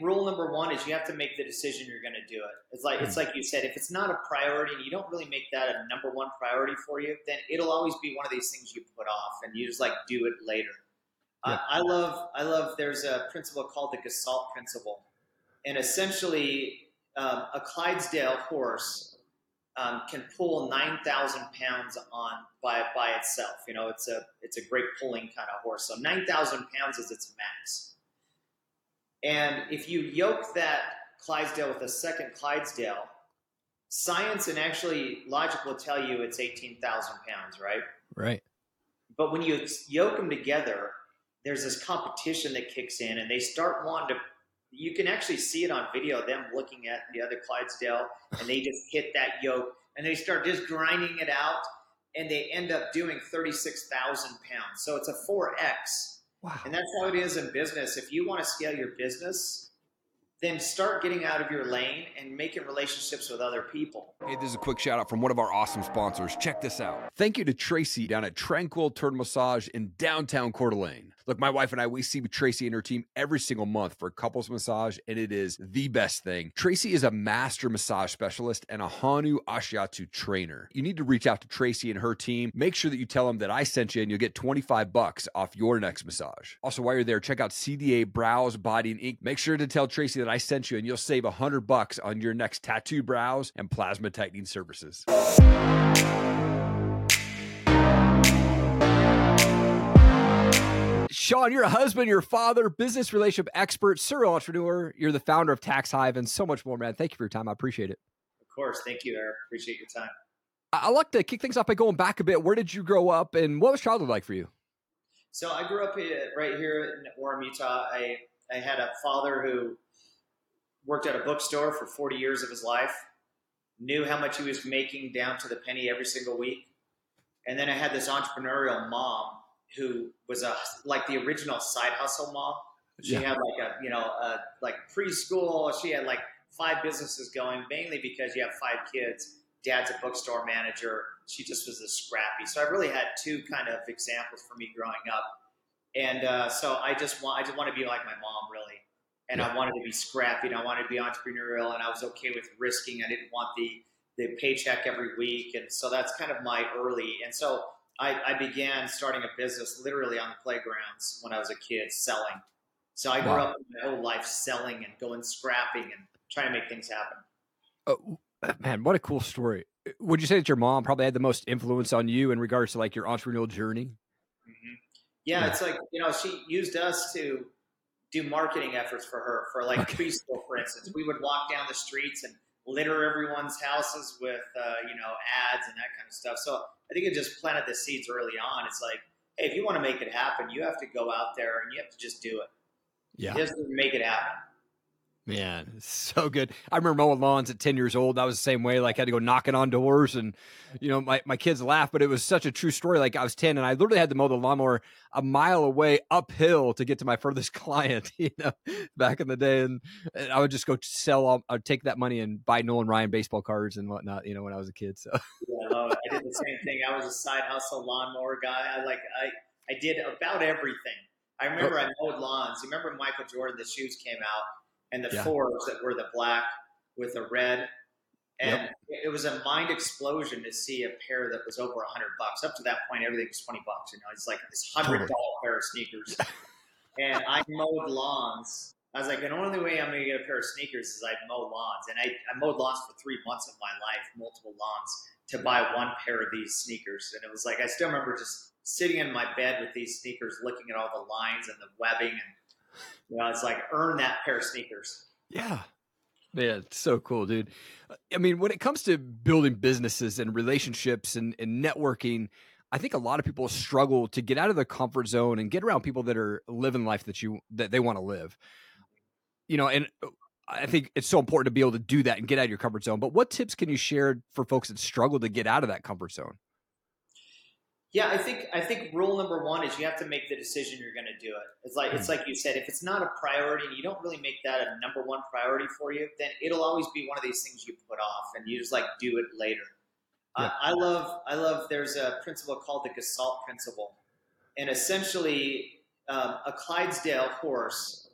rule number one is you have to make the decision you're going to do it. It's like it's like you said, if it's not a priority and you don't really make that a number one priority for you, then it'll always be one of these things you put off and you just like do it later. Yeah. Uh, I love I love. There's a principle called the Gestalt principle, and essentially, um, a Clydesdale horse um, can pull nine thousand pounds on by by itself. You know, it's a it's a great pulling kind of horse. So nine thousand pounds is its max. And if you yoke that Clydesdale with a second Clydesdale, science and actually logic will tell you it's 18,000 pounds, right? Right. But when you yoke them together, there's this competition that kicks in and they start wanting to you can actually see it on video them looking at the other Clydesdale and they just hit that yoke and they start just grinding it out and they end up doing 36,000 pounds. So it's a 4x Wow. And that's how it is in business. If you want to scale your business, then start getting out of your lane and making relationships with other people. Hey, this is a quick shout out from one of our awesome sponsors. Check this out. Thank you to Tracy down at Tranquil Turtle Massage in downtown Coeur d'Alene. Look, my wife and I, we see Tracy and her team every single month for couples massage, and it is the best thing. Tracy is a master massage specialist and a Hanu Ashiatsu trainer. You need to reach out to Tracy and her team. Make sure that you tell them that I sent you, and you'll get 25 bucks off your next massage. Also, while you're there, check out CDA Brows, Body, and Ink. Make sure to tell Tracy that I sent you, and you'll save a hundred bucks on your next tattoo brows and plasma tightening services. Shawn, you're a husband, you're a father, business relationship expert, serial entrepreneur. You're the founder of TaxHive and so much more, man. Thank you for your time. I appreciate it. Of course. Thank you, Eric. Appreciate your time. I like to kick things off by going back a bit. Where did you grow up and what was childhood like for you? So I grew up right here in Orem, Utah. I, I had a father who worked at a bookstore for 40 years of his life, knew how much he was making down to the penny every single week. And then I had this entrepreneurial mom who was a like the original side hustle mom. She yeah. had like a you know a, like preschool. She had like five businesses going, mainly because you have five kids. Dad's a bookstore manager. She just was a scrappy. So I really had two kind of examples for me growing up. And uh, so I just want I just want to be like my mom, really and yeah. I wanted to be scrappy and I wanted to be entrepreneurial and I was okay with risking. I didn't want the the paycheck every week, and so that's kind of my early. And so I, I began starting a business literally on the playgrounds when I was a kid, selling. So I grew wow. up my whole life selling and going scrapping and trying to make things happen. Oh, man, what a cool story! Would you say that your mom probably had the most influence on you in regards to like your entrepreneurial journey? Mm-hmm. Yeah, yeah, it's like you know she used us to do marketing efforts for her for like okay. preschool, for instance. We would walk down the streets and litter everyone's houses with uh, you know ads and that kind of stuff. So I think it just planted the seeds early on. It's like, hey, if you want to make it happen, you have to go out there and you have to just do it. Yeah, just make it happen. Man, so good. I remember mowing lawns at 10 years old. I was the same way. Like I had to go knocking on doors and, you know, my, my kids laugh, but it was such a true story. Like I was 10 and I literally had to mow the lawnmower a mile away uphill to get to my furthest client, you know, back in the day. And, and I would just go sell, all, I'd take that money and buy Nolan Ryan baseball cards and whatnot, you know, when I was a kid. So yeah, I, I did the same thing. I was a side hustle lawnmower guy. I like, I, I did about everything. I remember oh. I mowed lawns. You remember Michael Jordan, the shoes came out and the yeah. fours that were the black with the red. And yep. it was a mind explosion to see a pair that was over a hundred bucks. Up to that point, everything was twenty bucks. You know, it's like this hundred dollar pair of sneakers. and I mowed lawns. I was like, the only way I'm going to get a pair of sneakers is I mow lawns. And I, I mowed lawns for three months of my life, multiple lawns, to buy one pair of these sneakers. And it was like I still remember just sitting in my bed with these sneakers, looking at all the lines and the webbing and you know, it's like earn that pair of sneakers. Yeah. Man, it's so cool, dude. I mean, when it comes to building businesses and relationships and, and networking, I think a lot of people struggle to get out of their comfort zone and get around people that are living life that you that they want to live. You know, and uh, I think it's so important to be able to do that and get out of your comfort zone. But what tips can you share for folks that struggle to get out of that comfort zone? Yeah, I think I think rule number one is you have to make the decision you're going to do it. It's like it's like you said, if it's not a priority and you don't really make that a number one priority for you, then it'll always be one of these things you put off and you just like do it later. Yeah. Uh, I love I love. There's a principle called the Gestalt principle, and essentially um, a Clydesdale horse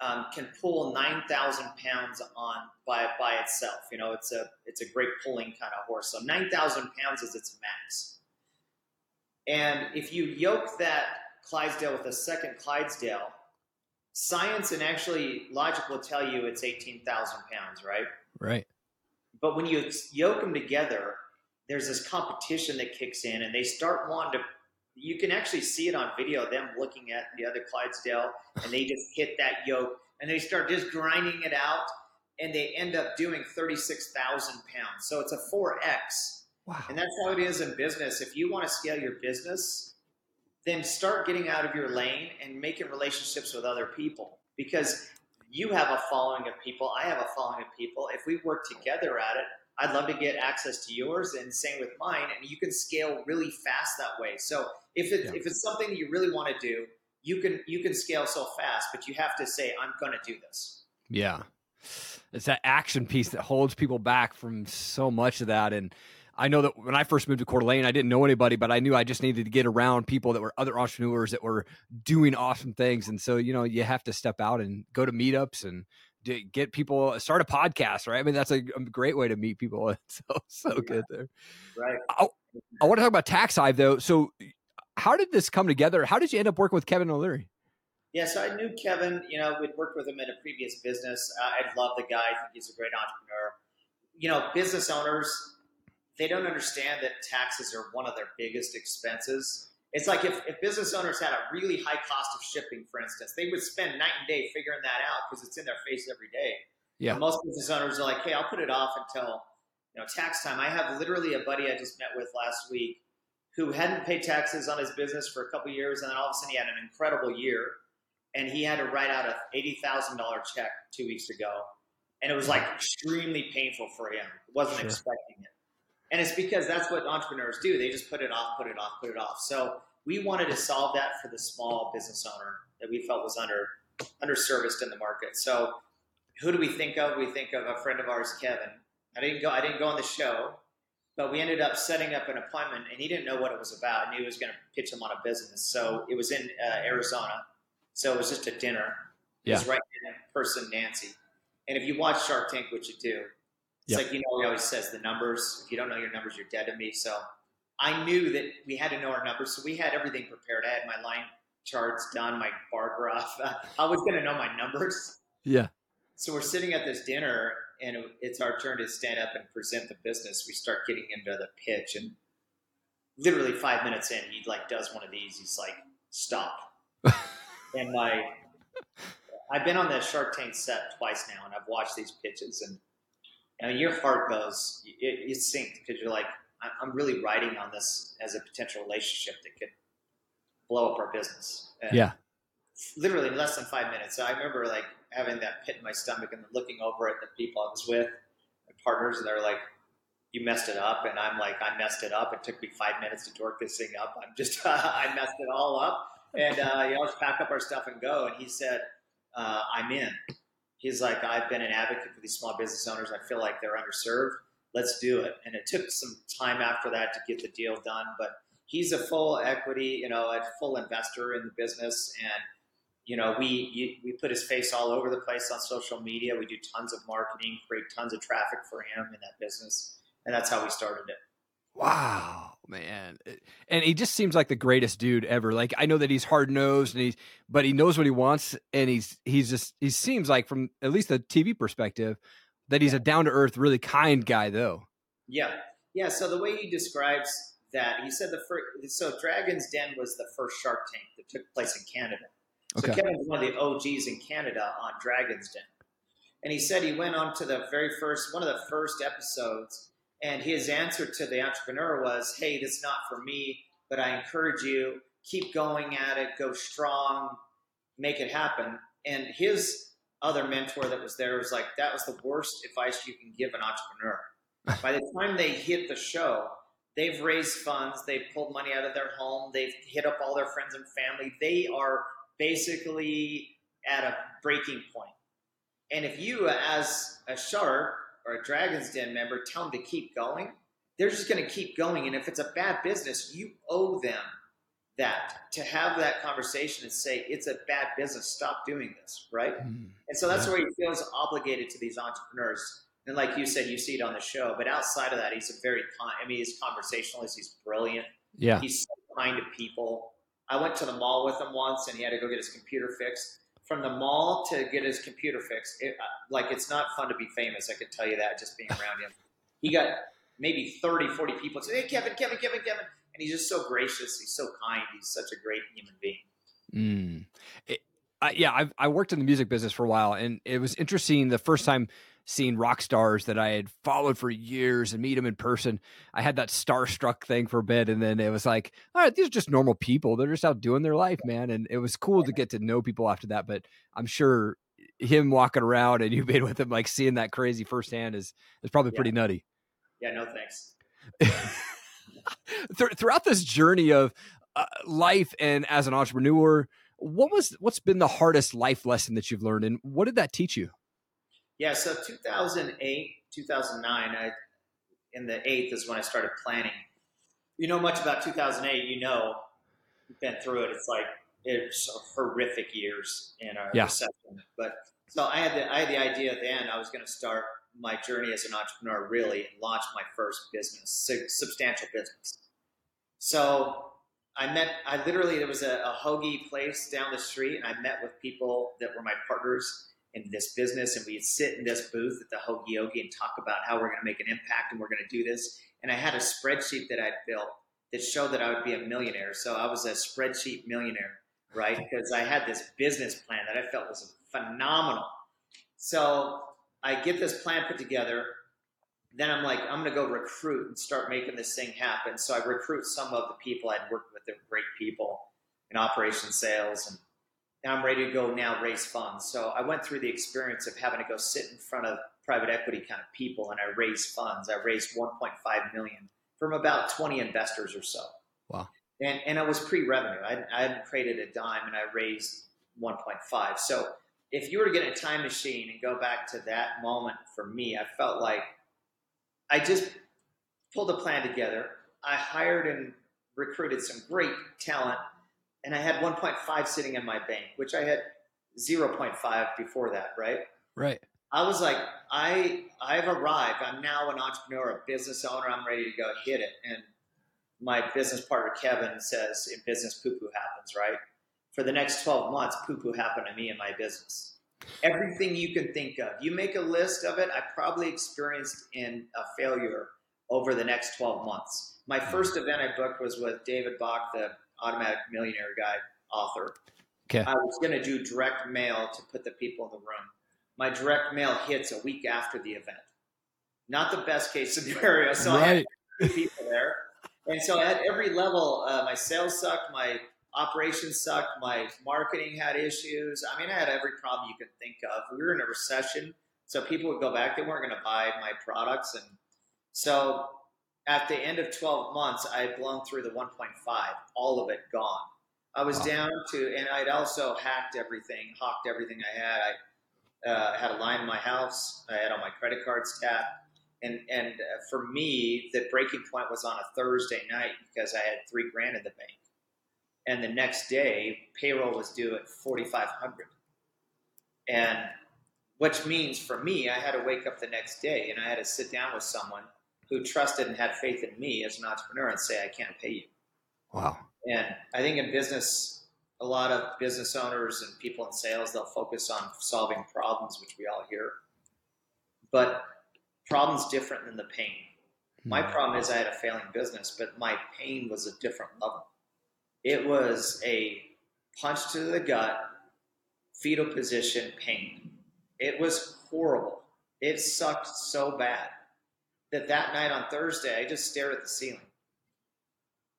um, can pull 9,000 pounds on by by itself. You know, it's a it's a great pulling kind of horse. So 9,000 pounds is its max. And if you yoke that Clydesdale with a second Clydesdale, science and actually logic will tell you it's 18,000 pounds, right? Right. But when you yoke them together, there's this competition that kicks in, and they start wanting to. You can actually see it on video. Them looking at the other Clydesdale, and they just hit that yoke, and they start just grinding it out, and they end up doing thirty-six thousand pounds. So it's a four x, Wow. and that's how it is in business. If you want to scale your business, then start getting out of your lane and making relationships with other people because you have a following of people. I have a following of people. If we work together at it, I'd love to get access to yours, and same with mine. And you can scale really fast that way. So if it, Yeah. if it's something that you really want to do, you can you can scale so fast, but you have to say, "I'm going to do this." Yeah. It's that action piece that holds people back from so much of that. And I know that when I first moved to Coeur d'Alene, I didn't know anybody, but I knew I just needed to get around people that were other entrepreneurs that were doing awesome things. And so, you know, you have to step out and go to meetups and get people start a podcast, right? I mean, that's a, a great way to meet people. So, so good there. Right. I want to talk about TaxHive though. So, how did this come together? How did you end up working with Kevin O'Leary? Yeah, so I knew Kevin. You know, we'd worked with him in a previous business. Uh, I love the guy. I think he's a great entrepreneur. You know, business owners, they don't understand that taxes are one of their biggest expenses. It's like if, if business owners had a really high cost of shipping, for instance, they would spend night and day figuring that out because it's in their face every day. Yeah. And most business owners are like, hey, I'll put it off until you know tax time. I have literally a buddy I just met with last week who hadn't paid taxes on his business for a couple years, and then all of a sudden he had an incredible year, and he had to write out a eighty thousand dollar check two weeks ago, and it was like extremely painful for him. wasn't Sure. expecting it, and it's because that's what entrepreneurs do. They just put it off, put it off, put it off. So we wanted to solve that for the small business owner that we felt was under underserviced in the market. So who do we think of? We think of a friend of ours, Kevin. I didn't go. I didn't go on the show, but we ended up setting up an appointment, and he didn't know what it was about. I knew he was going to pitch him on a business, so it was in uh, Arizona. So it was just a dinner. It was right in person, Nancy. And if you watch Shark Tank, which you do, it's Yep. like you know he always says the numbers. If you don't know your numbers, you're dead to me. So I knew that we had to know our numbers, so we had everything prepared. I had my line charts done, my bar graph. I was going to know my numbers. Yeah. So we're sitting at this dinner, and it's our turn to stand up and present the business. We start getting into the pitch, and literally five minutes in, he like does one of these. He's like, "Stop!" and my, I've been on the Shark Tank set twice now, and I've watched these pitches, and know, your heart goes, it, it sinks because you're like, "I- I'm really riding on this as a potential relationship that could blow up our business. And Yeah. literally in less than five minutes. So I remember like having that pit in my stomach and looking over at the people I was with, my partners, and they're like, "You messed it up," and I'm like, "I messed it up. It took me five minutes to dork this thing up. I'm just, I messed it all up." And uh, you know, let's pack up our stuff and go. And he said, uh, "I'm in." He's like, "I've been an advocate for these small business owners. I feel like they're underserved. Let's do it." And it took some time after that to get the deal done, but he's a full equity, you know, a full investor in the business, and you know, we we put his face all over the place on social media. We do tons of marketing, create tons of traffic for him in that business, and that's how we started it. Wow, man. And he just seems like the greatest dude ever. Like I know that he's hard nosed and he's but he knows what he wants and he's he's just he seems like from at least the TV perspective that he's a down to earth, really kind guy though. Yeah, yeah. So the way he describes that, he said the first. So Dragon's Den was the first Shark Tank that took place in Canada. So Okay. Kevin's one of the OGs in Canada on Dragon's Den, and he said he went on to the very first one of the first episodes, and his answer to the entrepreneur was, "Hey, this is not for me, but I encourage you keep going at it, go strong, make it happen." And his other mentor that was there was like, "That was the worst advice you can give an entrepreneur." By the time they hit the show, they've raised funds, they've pulled money out of their home, they've hit up all their friends and family. They are basically at a breaking point. And if you, as a shark or a Dragon's Den member, tell them to keep going, they're just going to keep going. And if it's a bad business, you owe them that to have that conversation and say it's a bad business stop doing this right Mm. and so that's Yeah. where he feels obligated to these entrepreneurs and like you said you see it on the show but outside of that he's a very kind i mean he's conversationalist he's brilliant Yeah. he's so kind to people i went to the mall with him once and he had to go get his computer fixed from the mall to get his computer fixed it, uh, like it's not fun to be famous i can tell you that just being around him. He got maybe 30 40 people say hey kevin kevin kevin kevin. And he's just so gracious he's so kind he's such a great human being. Mm. It, I, yeah, I've, I worked in the music business for a while, and it was interesting the first time seeing rock stars that I had followed for years and meet them in person. I had that starstruck thing for a bit, and then it was like, all right, these are just normal people. They're just out doing their life, man. And it was cool to get to know people after that. But I'm sure him walking around and you being with him, like seeing that crazy firsthand, is is probably Yeah. pretty nutty. yeah no thanks Thr- throughout this journey of uh, life and as an entrepreneur what was what's been the hardest life lesson that you've learned and what did that teach you Yeah, so 2008, 2009, I in the eighth is when I started planning. You know much about 2008, you know, you've been through it. It's like it's horrific years in our Yeah. recession. But so I had the I had the idea then I was going to start my journey as an entrepreneur really and launch my first business, substantial business. So I met, I literally, there was a, a hoagie place down the street, and I met with people that were my partners in this business, and we'd sit in this booth at the Hoagie Yogi and talk about how we're going to make an impact and we're going to do this. And I had a spreadsheet that I'd built that showed that I would be a millionaire. So I was a spreadsheet millionaire, right? Because I had this business plan that I felt was phenomenal. So I get this plan put together. Then I'm like, I'm going to go recruit and start making this thing happen. So I recruit some of the people I'd worked with. They're great people in operation sales. And now I'm ready to go now raise funds. So I went through the experience of having to go sit in front of private equity kind of people and I raised funds. I raised 1.5 million from about 20 investors or so. Wow. And, and it was pre-revenue. I, I hadn't created a dime and I raised 1.5. So if you were to get a time machine and go back to that moment for me, I felt like I just pulled a plan together. I hired and recruited some great talent, and I had 1.5 sitting in my bank, which I had 0.5 before that, right? right I was like, I I've arrived. I'm now an entrepreneur, a business owner. I'm ready to go hit it. And my business partner Kevin says, "In business, poo poo happens." Right? For the next 12 months, poo poo happened to me in my business. Everything you can think of. You make a list of it. I probably experienced in a failure over the next 12 months. My hmm. first event I booked was with David Bach, the Automatic Millionaire guy author. Okay. I was going to do direct mail to put the people in the room. My direct mail hits a week after the event. Not the best case scenario. So I had people there. And so at every level, uh, my sales sucked, my operations sucked, my marketing had issues. I mean, I had every problem you could think of. We were in a recession, so people would go back. They weren't going to buy my products. And so at the end of 12 months, I had blown through the 1.5, all of it gone. I was Wow. down to, and I'd also hacked everything, hawked everything I had. I uh, had a line in my house. I had all my credit cards tapped and and uh, for me, the breaking point was on a Thursday night because I had three grand in the bank, and the next day payroll was due at forty five hundred, and which means for me, I had to wake up the next day and I had to sit down with someone who trusted and had faith in me as an entrepreneur and say, I can't pay you. wow And I think in business, a lot of business owners and people in sales, they'll focus on solving problems, which we all hear. But problem's different than the pain. My Hmm. problem is I had a failing business, but my pain was a different level. It was a punch to the gut, fetal position pain. It was horrible. It sucked so bad that that night on Thursday, I just stared at the ceiling.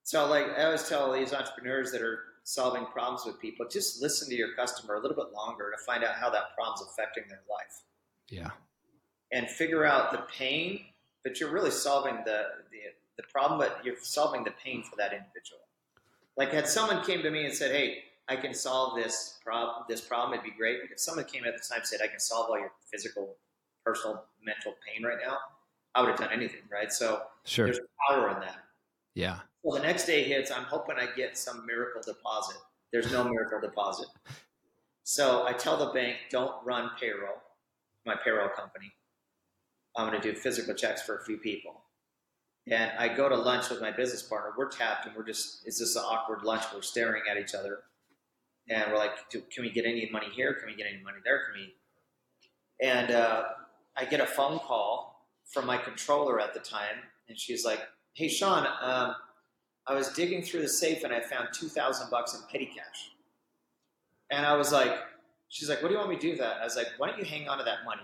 So, like I always tell these entrepreneurs that are solving problems with people, just listen to your customer a little bit longer to find out how that problem's affecting their life yeah and figure out the pain, but you're really solving the, the, the problem, but you're solving the pain for that individual. Like had someone came to me and said, Hey, I can solve this problem, this problem, it'd be great. If someone came at the time and said, I can solve all your physical, personal, mental pain right now, I would have done anything, right? So sure there's power in that. yeah Well, the next day hits. I'm hoping I get some miracle deposit. There's no miracle deposit. So I tell the bank, don't run payroll, my payroll company. I'm going to do physical checks for a few people. And I go to lunch with my business partner. We're tapped and we're just, it's just an awkward lunch. We're staring at each other. And we're like, can we get any money here? Can we get any money there? Can we? And uh, I get a phone call from my controller at the time. And she's like, hey, Shawn, um, I was digging through the safe and I found 2000 bucks in petty cash. And I was like, she's like, what do you want me to do with that? I was like, why don't you hang on to that money?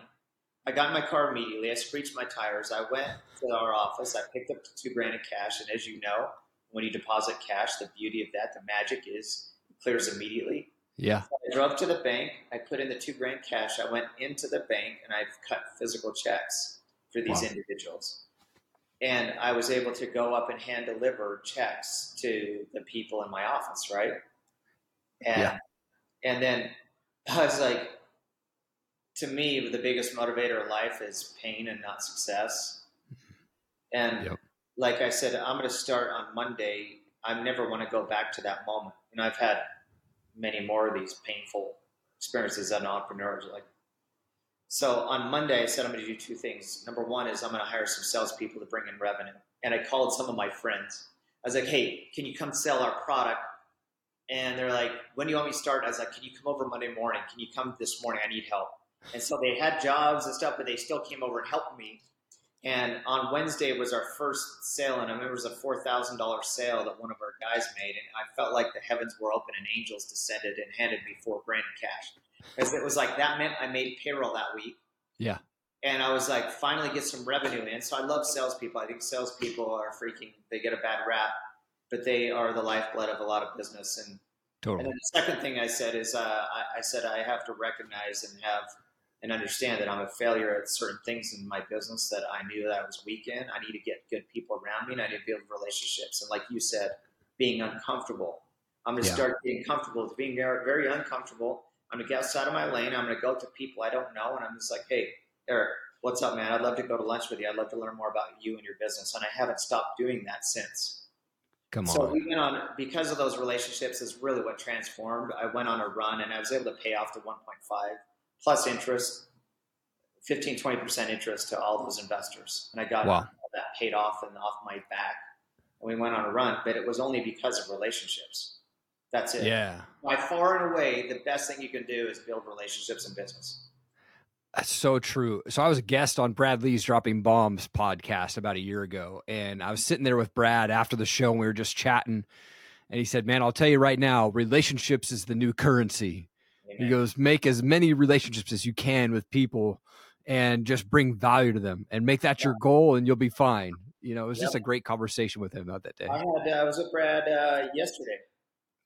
I got in my car immediately. I screeched my tires. I went to our office. I picked up two grand in cash. And as you know, when you deposit cash, the beauty of that, the magic is it clears immediately. Yeah. So I drove to the bank. I put in the two grand cash. I went into the bank and I've cut physical checks for these Wow. individuals. And I was able to go up and hand deliver checks to the people in my office, right? And Yeah. and then I was like, to me, the biggest motivator of life is pain and not success. And Yep. like I said, I'm going to start on Monday. I never want to go back to that moment. And I've had many more of these painful experiences as an entrepreneur. Like, so on Monday, I said I'm going to do two things. Number one is I'm going to hire some salespeople to bring in revenue. And I called some of my friends. I was like, hey, can you come sell our product? And they're like, when do you want me to start? I was like, can you come over Monday morning? Can you come this morning? I need help. And so they had jobs and stuff, but they still came over and helped me. And on Wednesday was our first sale, and I remember it was a four thousand dollar sale that one of our guys made, and I felt like the heavens were open and angels descended and handed me four grand in cash, because it was like that meant I made payroll that week. Yeah. And I was like, finally get some revenue in. So I love salespeople. I think salespeople are freaking. They get a bad rap, but they are the lifeblood of a lot of business. And and Totally. then the second thing I said is, uh, I, I said I have to recognize and have and understand that I'm a failure at certain things in my business that I knew that I was weak in. I need to get good people around me, and I need to build relationships. And like you said, being uncomfortable. I'm going to Yeah. start being comfortable with being very, very uncomfortable. I'm going to get outside of my lane. I'm going to go to people I don't know, and I'm just like, hey, Eric, what's up, man? I'd love to go to lunch with you. I'd love to learn more about you and your business. And I haven't stopped doing that since. Come So on. we went on because of those relationships is really what transformed. I went on a run and I was able to pay off the 1.5 plus interest, 15, 20% interest to all those investors. And I got Wow. all that paid off and off my back. And we went on a run, but it was only because of relationships. That's it. Yeah. By far and away, the best thing you can do is build relationships in business. That's so true. So I was a guest on Brad Lea's Dropping Bombs podcast about a year ago, and I was sitting there with Brad after the show, and we were just chatting. And he said, "Man, I'll tell you right now, relationships is the new currency." He goes, "Make as many relationships as you can with people, and just bring value to them, and make that your goal, and you'll be fine." You know, it was just a great conversation with him about that day. I had uh, I was with Brad uh, yesterday.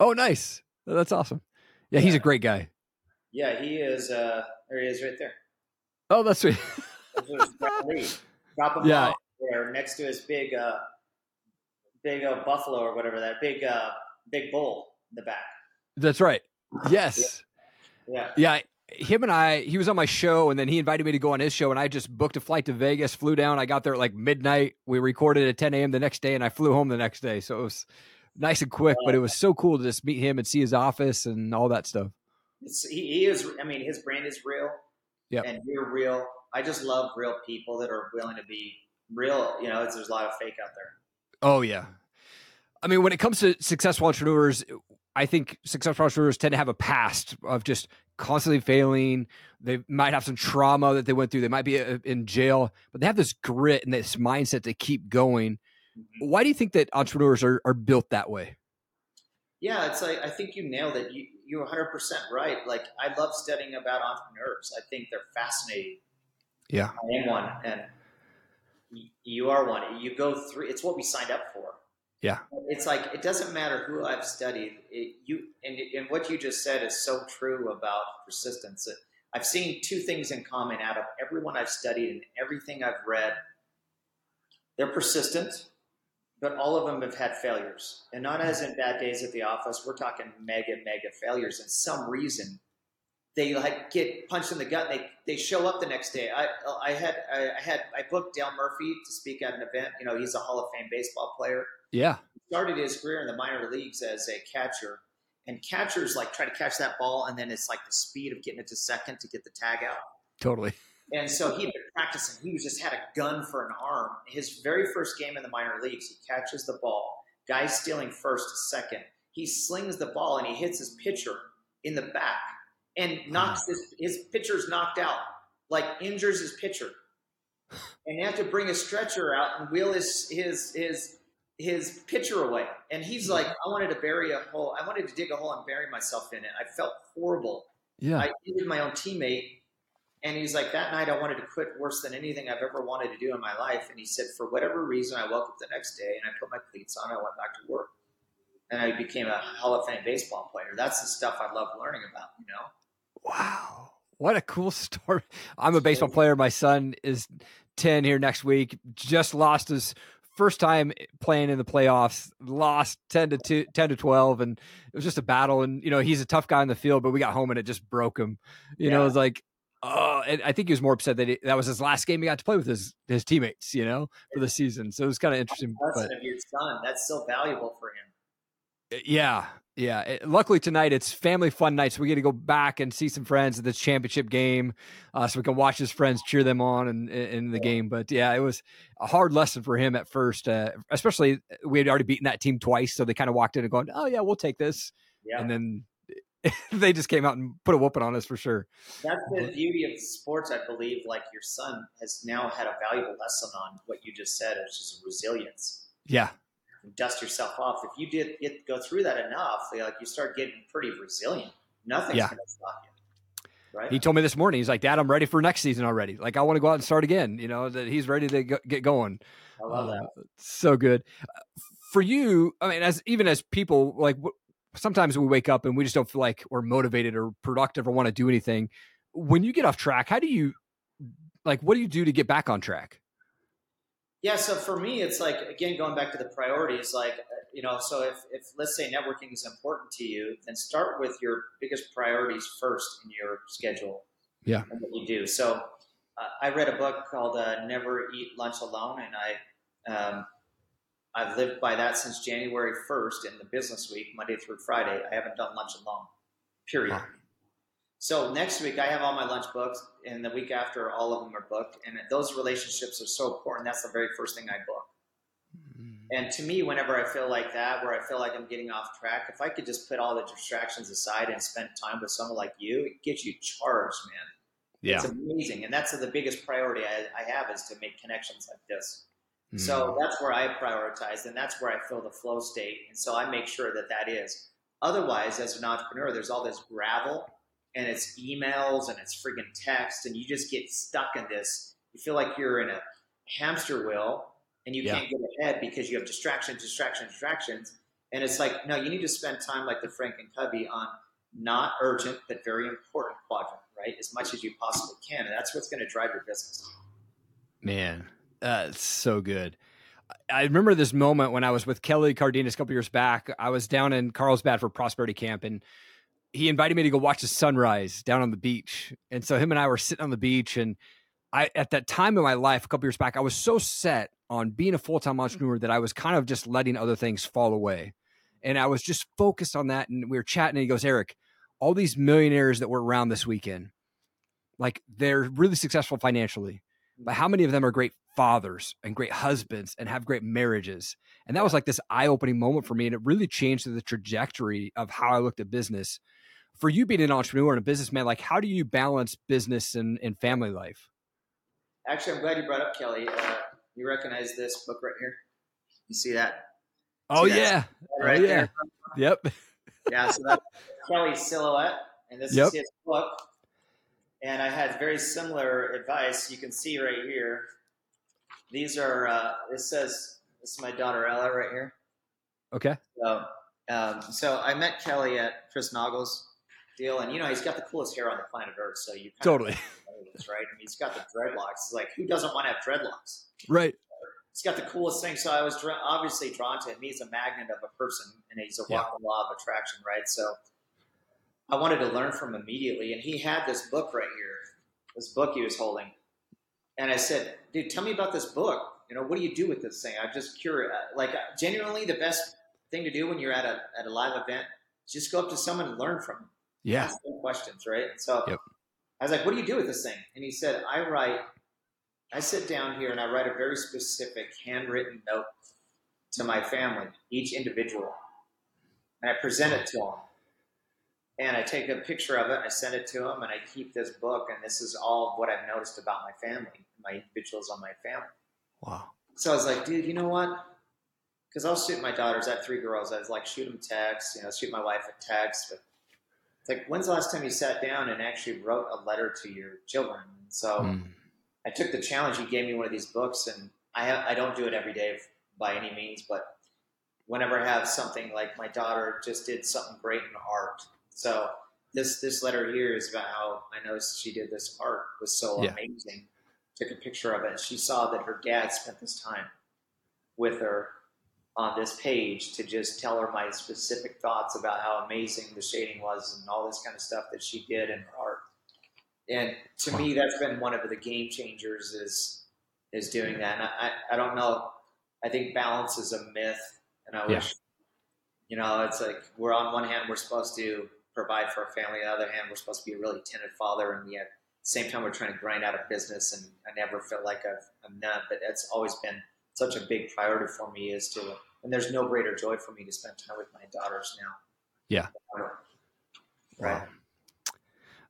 Oh, nice. That's awesome. Yeah, he's a great guy. Yeah, he is. Uh, there he is, right there. Oh, that's sweet. There's Brad Lea. Drop him Yeah. off there next to his big, uh, big uh, buffalo or whatever that big, uh, big bull in the back. that's right. Yes. Yeah, Yeah, him and I, he was on my show, and then he invited me to go on his show, and I just booked a flight to Vegas, flew down. I got there at like midnight. We recorded at 10 a.m. the next day, and I flew home the next day. So it was nice and quick, but it was so cool to just meet him and see his office and all that stuff. it's, he, he is. I mean, his brand is real. Yeah. And you're real. I just love real people that are willing to be real. You know, there's a lot of fake out there. Oh, yeah. I mean, when it comes to successful entrepreneurs, I think successful entrepreneurs tend to have a past of just constantly failing. They might have some trauma that they went through. They might be uh, in jail, but they have this grit and this mindset to keep going. Mm-hmm. Why do you think that entrepreneurs are, are built that way? Yeah, it's like I think you nailed it. You you're 100 percent right. Like I love studying about entrepreneurs. I think they're fascinating. Yeah. I am one, and you are one. You go through. It's what we signed up for. Yeah. It's like it doesn't matter who I've studied. It, you and, and what you just said is so true about persistence. I've seen two things in common out of everyone I've studied and everything I've read. They're persistent, but all of them have had failures, and not as in bad days at the office. We're talking mega, mega failures. And some reason, they like get punched in the gut. They they show up the next day. I I had I, had I booked Dale Murphy to speak at an event. You know, he's a Hall of Fame baseball player Yeah. started his career in the minor leagues as a catcher, and catchers like try to catch that ball, and then it's like the speed of getting it to second to get the tag out. Totally. And so he'd been practicing. He was just had a gun for an arm. His very first game in the minor leagues, he catches the ball. Guy stealing first to second. He slings the ball and he hits his pitcher in the back and knocks his his pitcher's knocked out, like injures his pitcher. And they have to bring a stretcher out and wheel his his his his pitcher away. And he's like, I wanted to bury a hole. I wanted to dig a hole and bury myself in it. I felt horrible. Yeah. I needed my own teammate. And he's like, that night I wanted to quit worse than anything I've ever wanted to do in my life. And he said, for whatever reason, I woke up the next day and I put my cleats on. I went back to work. And I became a Hall of Fame baseball player. That's the stuff I love learning about, you know? Wow. What a cool story. I'm a baseball player. My son is 10 here next week. Just lost his first time playing in the playoffs, lost 10 to 2, 10 to 12 and it was just a battle and you know, he's a tough guy in the field, but we got home and it just broke him. You know, it was like Oh, and I think he was more upset that he, that was his last game he got to play with his his teammates, you know, for the season. So it was kind of interesting. But of your son. That's still valuable for him. yeah, yeah. It- luckily tonight it's family fun night, so we get to go back and see some friends at this championship game, uh, so we can watch his friends cheer them on in, in the game. But yeah, it was a hard lesson for him at first, uh, especially we had already beaten that team twice, so they kind of walked in and going, "Oh yeah, we'll take this," Yeah. and then they just came out and put a whooping on us for sure. That's the beauty of sports, I believe. Like your son has now had a valuable lesson on what you just said, which is resilience. Yeah, Dust yourself off. If you did get, go through that enough, like you start getting pretty resilient. Nothing's Yeah. going to stop you. Right? He told me this morning, he's like, Dad, I'm ready for next season already. Like, I want to go out and start again. You know, that he's ready to go, get going. I love that. Uh, so good. Uh, For you, I mean, as even as people, like sometimes we wake up and we just don't feel like we're motivated or productive or want to do anything. When you get off track, how do you, like, what do you do to get back on track? Yeah, so for me, it's like again going back to the priorities. Like uh, you know, so if, if let's say networking is important to you, then start with your biggest priorities first in your schedule. Yeah. and what you do. So uh, I read a book called uh, "Never Eat Lunch Alone," and I um, I've lived by that since January first in the business week, Monday through Friday. I haven't done lunch alone. Period. Wow. So next week I have all my lunch booked, and the week after all of them are booked. And those relationships are so important. That's the very first thing I book. Mm-hmm. And to me, whenever I feel like that, where I feel like I'm getting off track, if I could just put all the distractions aside and spend time with someone like you, it gets you charged, man. Yeah. It's amazing. And that's the biggest priority I, I have is to make connections like this. So hmm. that's where I prioritize, and that's where I feel the flow state. And so I make sure that that is. Otherwise, as an entrepreneur, there's all this gravel, and it's emails and it's friggin' text, and you just get stuck in this. You feel like you're in a hamster wheel, and you Yeah. can't get ahead because you have distractions, distractions, distractions. And it's like, no, you need to spend time like the Franklin Covey on not urgent but very important quadrant, right? As much as you possibly can, and that's what's going to drive your business. Man, Uh, that's so good. I remember this moment when I was with Kelly Cardenas a couple years back. I was down in Carlsbad for Prosperity Camp, and he invited me to go watch the sunrise down on the beach. And so him and I were sitting on the beach, and I at that time in my life, a couple years back, I was so set on being a full time entrepreneur that I was kind of just letting other things fall away, and I was just focused on that. And we were chatting, and he goes, "Eric, all these millionaires that were around this weekend, like they're really successful financially." But how many of them are great fathers and great husbands and have great marriages and that was like this eye-opening moment for me and it really changed the trajectory of how i looked at business for you being an entrepreneur and a businessman like how do you balance business and, and family life Actually, I'm glad you brought up Kelly. Uh, you recognize this book right here? You see that? oh See that yeah Right oh, yeah there. yep Yeah, so that's Kelly's silhouette, and this Yep. is his book. And I had very similar advice. You can see right here. These are. Uh, this says. This is my daughter Ella right here. okay So, um, so I met Kelly at Chris Noggles deal, and you know he's got the coolest hair on the planet Earth. So you totally this, right? I mean, he's got the dreadlocks. It's like who doesn't want to have dreadlocks? right He's got the coolest thing. So I was obviously drawn to him. He's a magnet of a person, and he's a Yeah. walking law of attraction, right? So I wanted to learn from immediately, and he had this book right here, this book he was holding, and I said, "Dude, tell me about this book. You know, what do you do with this thing? I'm just curious. Like, genuinely, the best thing to do when you're at a at a live event is just go up to someone and learn from them. Yeah. Ask them questions, right? So Yep. I was like, "What do you do with this thing?" And he said, "I write. I sit down here and I write a very specific handwritten note to my family, each individual, and I present it to them. And I take a picture of it, and I send it to him, and I keep this book. And this is all what I've noticed about my family, my individuals on my family. Wow. So I was like, dude, you know what? Because I'll shoot my daughters. I have three girls. I was like, shoot them text, you know, shoot my wife a text. But it's like, when's the last time you sat down and actually wrote a letter to your children? And so Mm. I took the challenge. He gave me one of these books, and I have, I don't do it every day by any means, but whenever I have something like my daughter just did something great in art. So this this letter here is about how I noticed she did this art was so Yeah. amazing. Took a picture of it. She saw that her dad spent this time with her on this page to just tell her my specific thoughts about how amazing the shading was and all this kind of stuff that she did in her art. And to me, that's been one of the game changers is is doing that. And I, I, don't know. I think balance is a myth, and I Yeah. wish you know it's like we're on one hand we're supposed to provide for our family, on the other hand we're supposed to be a really attentive father, and yet at the same time we're trying to grind out a business. And I never feel like I've, I'm not, but that's always been such a big priority for me is to. And there's no greater joy for me to spend time with my daughters now. Yeah. Right. Wow.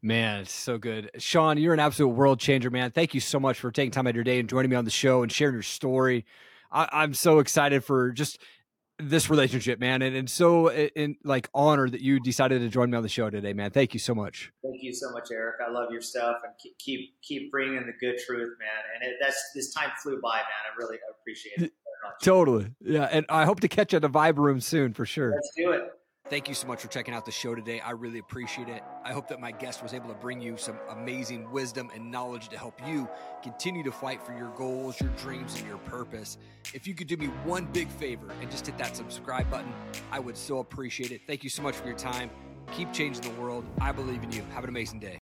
Man, it's so good. Shawn, you're an absolute world changer, man. Thank you so much for taking time out of your day and joining me on the show and sharing your story. I, I'm so excited for just this relationship, man, and, and so in like honored that you decided to join me on the show today, man. Thank you so much. Thank you so much, Eric. I love your stuff and keep keep, keep bringing the good truth, man. And it, that's this time flew by, man. I really appreciate it. Totally. Yeah. And I hope to catch you at the Vibe Room soon for sure. Let's do it. Thank you so much for checking out the show today. I really appreciate it. I hope that my guest was able to bring you some amazing wisdom and knowledge to help you continue to fight for your goals, your dreams, and your purpose. If you could do me one big favor and just hit that subscribe button, I would so appreciate it. Thank you so much for your time. Keep changing the world. I believe in you. Have an amazing day.